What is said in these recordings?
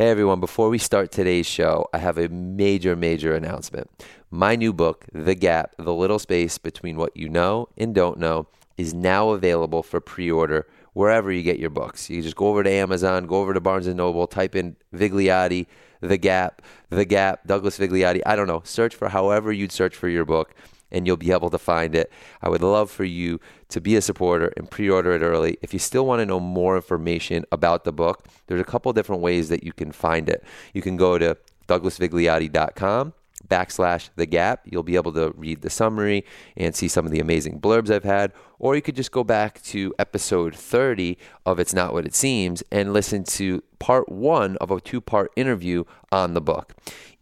Hey everyone, before we start today's show, I have a major, major announcement. My new book, The Gap The Little Space Between What You Know and Don't Know, is now available for pre order wherever you get your books. You just go over to Amazon, go over to Barnes and Noble, type in Vigliotti, The Gap, The Gap, Douglas Vigliotti. I don't know. Search for however you'd search for your book and you'll be able to find it. I would love for you to be a supporter and pre order it early. If you still want to know more information about the book, there's a couple different ways that you can find it. You can go to douglasvigliotti.com backslash the gap. You'll be able to read the summary and see some of the amazing blurbs I've had. Or you could just go back to episode 30 of It's Not What It Seems and listen to part one of a two part interview on the book.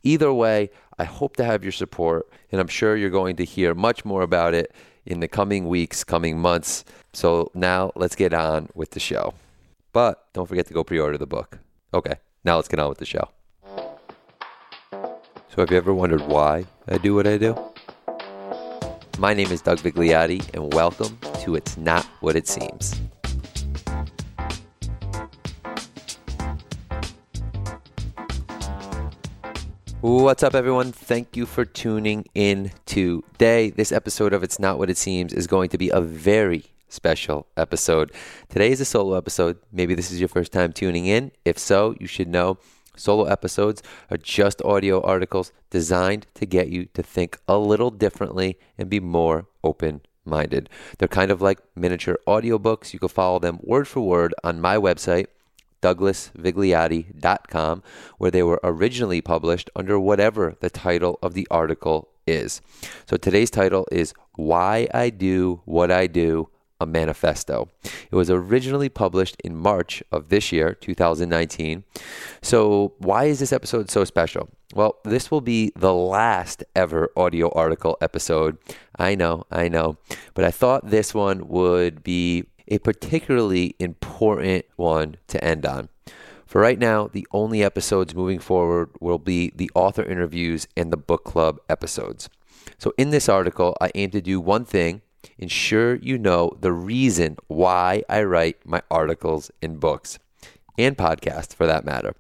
Either way, I hope to have your support, and I'm sure you're going to hear much more about it in the coming weeks, coming months. So now let's get on with the show. But don't forget to go pre order the book. Okay, now let's get on with the show. So, have you ever wondered why I do what I do? My name is Doug Vigliotti, and welcome to It's Not What It Seems. What's up, everyone? Thank you for tuning in today. This episode of It's Not What It Seems is going to be a very special episode. Today is a solo episode. Maybe this is your first time tuning in. If so, you should know solo episodes are just audio articles designed to get you to think a little differently and be more open minded. They're kind of like miniature audiobooks. You can follow them word for word on my website douglasvigliotti.com, where they were originally published under whatever the title of the article is. So today's title is Why I Do What I Do a manifesto. It was originally published in March of this year, 2019. So, why is this episode so special? Well, this will be the last ever audio article episode. I know, I know. But I thought this one would be a particularly important one to end on. For right now, the only episodes moving forward will be the author interviews and the book club episodes. So, in this article, I aim to do one thing ensure you know the reason why I write my articles and books and podcasts for that matter.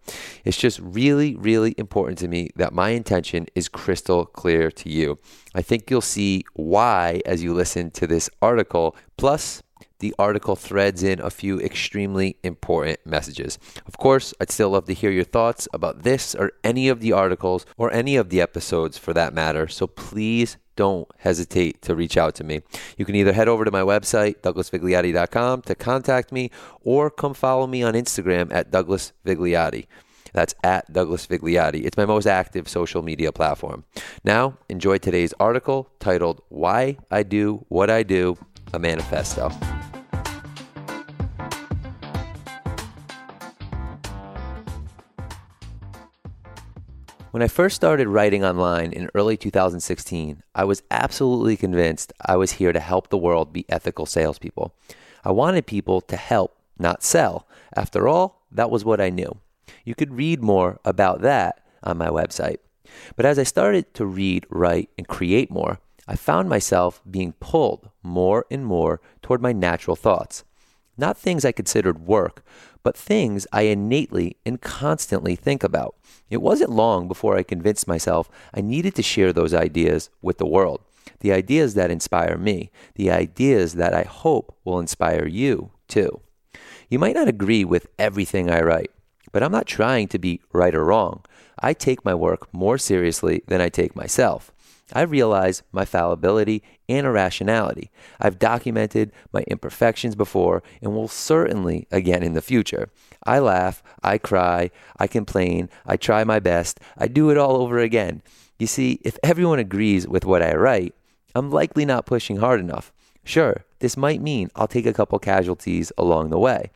It's just really, really important to me that my intention is crystal clear to you. I think you'll see why as you listen to this article. Plus, the article threads in a few extremely important messages. Of course, I'd still love to hear your thoughts about this or any of the articles or any of the episodes for that matter. So please don't hesitate to reach out to me. You can either head over to my website, douglasvigliotti.com, to contact me, or come follow me on Instagram at Douglas Vigliotti. That's at Douglas Vigliotti. It's my most active social media platform. Now, enjoy today's article titled Why I Do What I Do, a Manifesto. When I first started writing online in early 2016, I was absolutely convinced I was here to help the world be ethical salespeople. I wanted people to help, not sell. After all, that was what I knew. You could read more about that on my website. But as I started to read, write, and create more, I found myself being pulled more and more toward my natural thoughts. Not things I considered work, but things I innately and constantly think about. It wasn't long before I convinced myself I needed to share those ideas with the world. The ideas that inspire me, the ideas that I hope will inspire you too. You might not agree with everything I write, but I'm not trying to be right or wrong. I take my work more seriously than I take myself. I realize my fallibility and irrationality. I've documented my imperfections before and will certainly again in the future. I laugh, I cry, I complain, I try my best, I do it all over again. You see, if everyone agrees with what I write, I'm likely not pushing hard enough. Sure, this might mean I'll take a couple casualties along the way.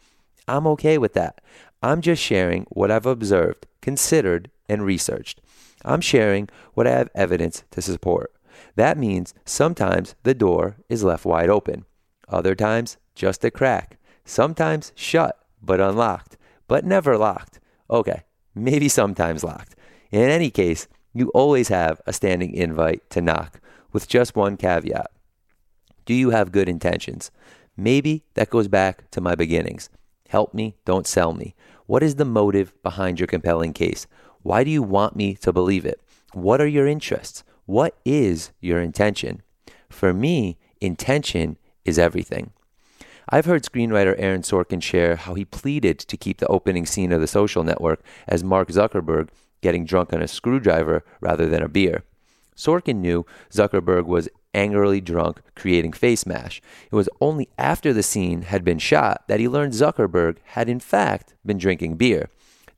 I'm okay with that. I'm just sharing what I've observed, considered, and researched. I'm sharing what I have evidence to support. That means sometimes the door is left wide open, other times just a crack, sometimes shut but unlocked, but never locked. Okay, maybe sometimes locked. In any case, you always have a standing invite to knock with just one caveat. Do you have good intentions? Maybe that goes back to my beginnings. Help me, don't sell me. What is the motive behind your compelling case? Why do you want me to believe it? What are your interests? What is your intention? For me, intention is everything. I've heard screenwriter Aaron Sorkin share how he pleaded to keep the opening scene of the social network as Mark Zuckerberg getting drunk on a screwdriver rather than a beer. Sorkin knew Zuckerberg was angrily drunk creating Facemash. It was only after the scene had been shot that he learned Zuckerberg had in fact been drinking beer.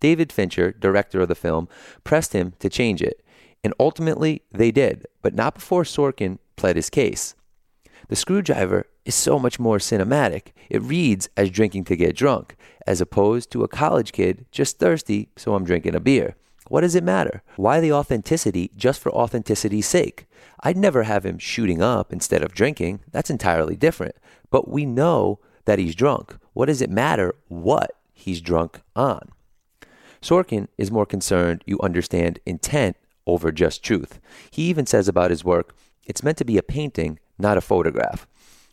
David Fincher, director of the film, pressed him to change it, and ultimately they did, but not before Sorkin pled his case. The screwdriver is so much more cinematic. It reads as drinking to get drunk, as opposed to a college kid just thirsty, so I'm drinking a beer. What does it matter? Why the authenticity just for authenticity's sake? I'd never have him shooting up instead of drinking. That's entirely different. But we know that he's drunk. What does it matter what he's drunk on? Sorkin is more concerned you understand intent over just truth. He even says about his work, it's meant to be a painting, not a photograph.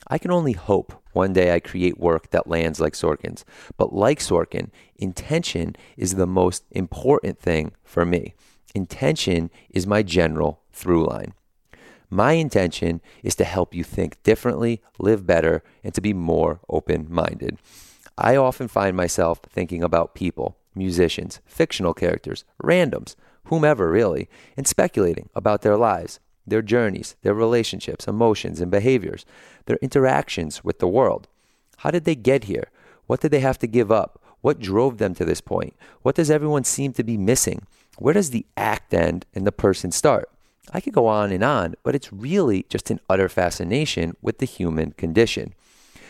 I can only hope one day I create work that lands like Sorkin's. But like Sorkin, intention is the most important thing for me. Intention is my general through line. My intention is to help you think differently, live better, and to be more open minded. I often find myself thinking about people, musicians, fictional characters, randoms, whomever really, and speculating about their lives, their journeys, their relationships, emotions, and behaviors, their interactions with the world. How did they get here? What did they have to give up? What drove them to this point? What does everyone seem to be missing? Where does the act end and the person start? I could go on and on, but it's really just an utter fascination with the human condition.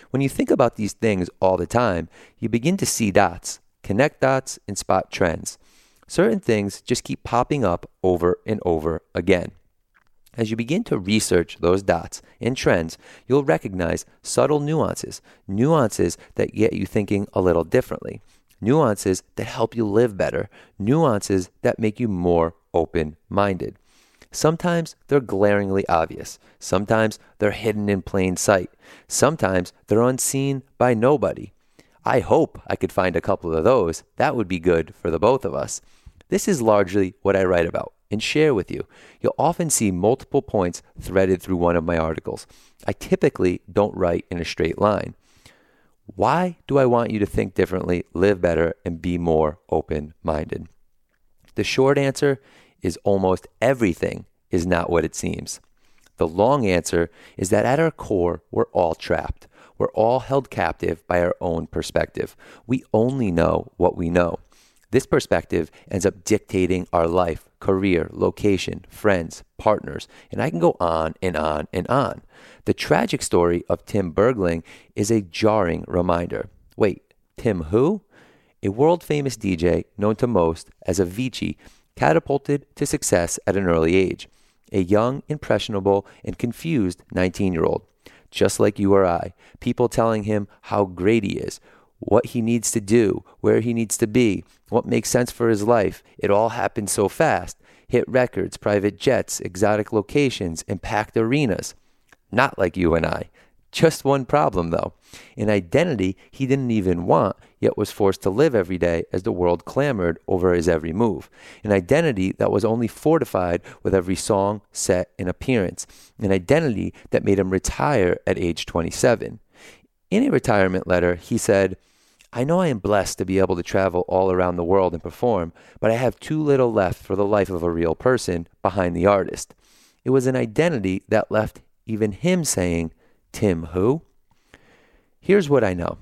When you think about these things all the time, you begin to see dots, connect dots, and spot trends. Certain things just keep popping up over and over again. As you begin to research those dots and trends, you'll recognize subtle nuances, nuances that get you thinking a little differently, nuances that help you live better, nuances that make you more open minded. Sometimes they're glaringly obvious. Sometimes they're hidden in plain sight. Sometimes they're unseen by nobody. I hope I could find a couple of those. That would be good for the both of us. This is largely what I write about and share with you. You'll often see multiple points threaded through one of my articles. I typically don't write in a straight line. Why do I want you to think differently, live better, and be more open minded? The short answer is almost everything is not what it seems. The long answer is that at our core, we're all trapped. We're all held captive by our own perspective. We only know what we know. This perspective ends up dictating our life, career, location, friends, partners, and I can go on and on and on. The tragic story of Tim Bergling is a jarring reminder. Wait, Tim who? A world famous DJ known to most as Avicii catapulted to success at an early age. A young, impressionable, and confused 19 year old. Just like you or I, people telling him how great he is, what he needs to do, where he needs to be, what makes sense for his life. It all happened so fast. Hit records, private jets, exotic locations, packed arenas. Not like you and I. Just one problem, though an identity he didn't even want, yet was forced to live every day as the world clamored over his every move. An identity that was only fortified with every song, set, and appearance. An identity that made him retire at age 27. In a retirement letter, he said, I know I am blessed to be able to travel all around the world and perform, but I have too little left for the life of a real person behind the artist. It was an identity that left even him saying, Tim who? Here's what I know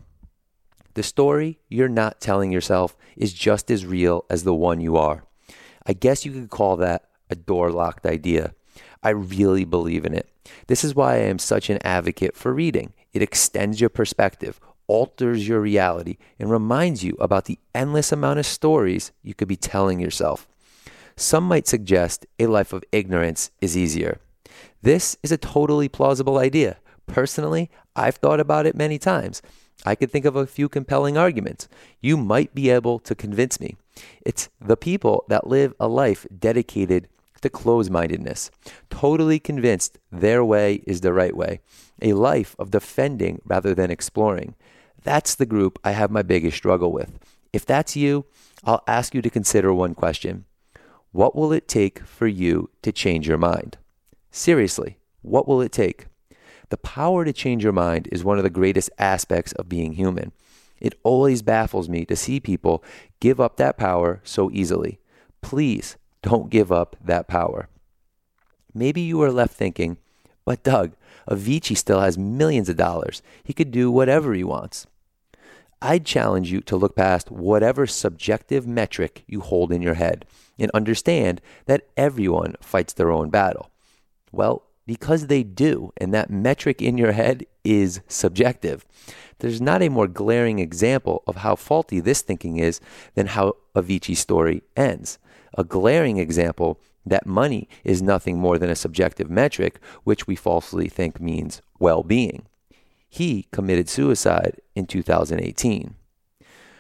the story you're not telling yourself is just as real as the one you are. I guess you could call that a door locked idea. I really believe in it. This is why I am such an advocate for reading. It extends your perspective, alters your reality, and reminds you about the endless amount of stories you could be telling yourself. Some might suggest a life of ignorance is easier. This is a totally plausible idea. Personally, I've thought about it many times. I could think of a few compelling arguments. You might be able to convince me. It's the people that live a life dedicated to close mindedness, totally convinced their way is the right way, a life of defending rather than exploring. That's the group I have my biggest struggle with. If that's you, I'll ask you to consider one question What will it take for you to change your mind? Seriously, what will it take? The power to change your mind is one of the greatest aspects of being human. It always baffles me to see people give up that power so easily. Please don't give up that power. Maybe you are left thinking, but Doug, Avicii still has millions of dollars. He could do whatever he wants. I'd challenge you to look past whatever subjective metric you hold in your head and understand that everyone fights their own battle. Well, because they do, and that metric in your head is subjective. There's not a more glaring example of how faulty this thinking is than how Avicii's story ends. A glaring example that money is nothing more than a subjective metric, which we falsely think means well being. He committed suicide in 2018.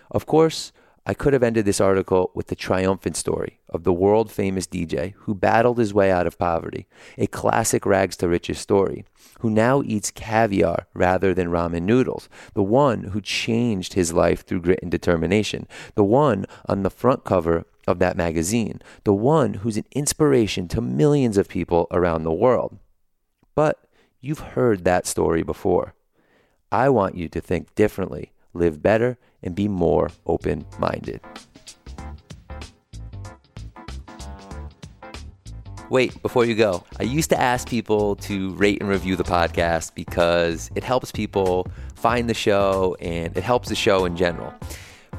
Of course, I could have ended this article with the triumphant story of the world famous DJ who battled his way out of poverty, a classic rags to riches story, who now eats caviar rather than ramen noodles, the one who changed his life through grit and determination, the one on the front cover of that magazine, the one who's an inspiration to millions of people around the world. But you've heard that story before. I want you to think differently, live better, and be more open minded. Wait, before you go, I used to ask people to rate and review the podcast because it helps people find the show and it helps the show in general.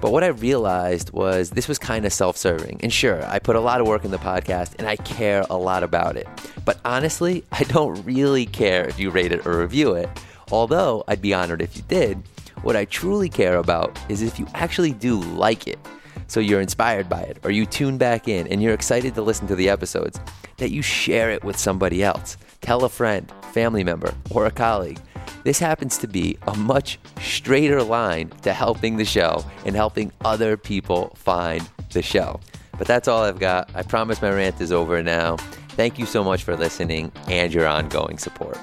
But what I realized was this was kind of self serving. And sure, I put a lot of work in the podcast and I care a lot about it. But honestly, I don't really care if you rate it or review it. Although I'd be honored if you did. What I truly care about is if you actually do like it. So you're inspired by it, or you tune back in and you're excited to listen to the episodes, that you share it with somebody else. Tell a friend, family member, or a colleague. This happens to be a much straighter line to helping the show and helping other people find the show. But that's all I've got. I promise my rant is over now. Thank you so much for listening and your ongoing support.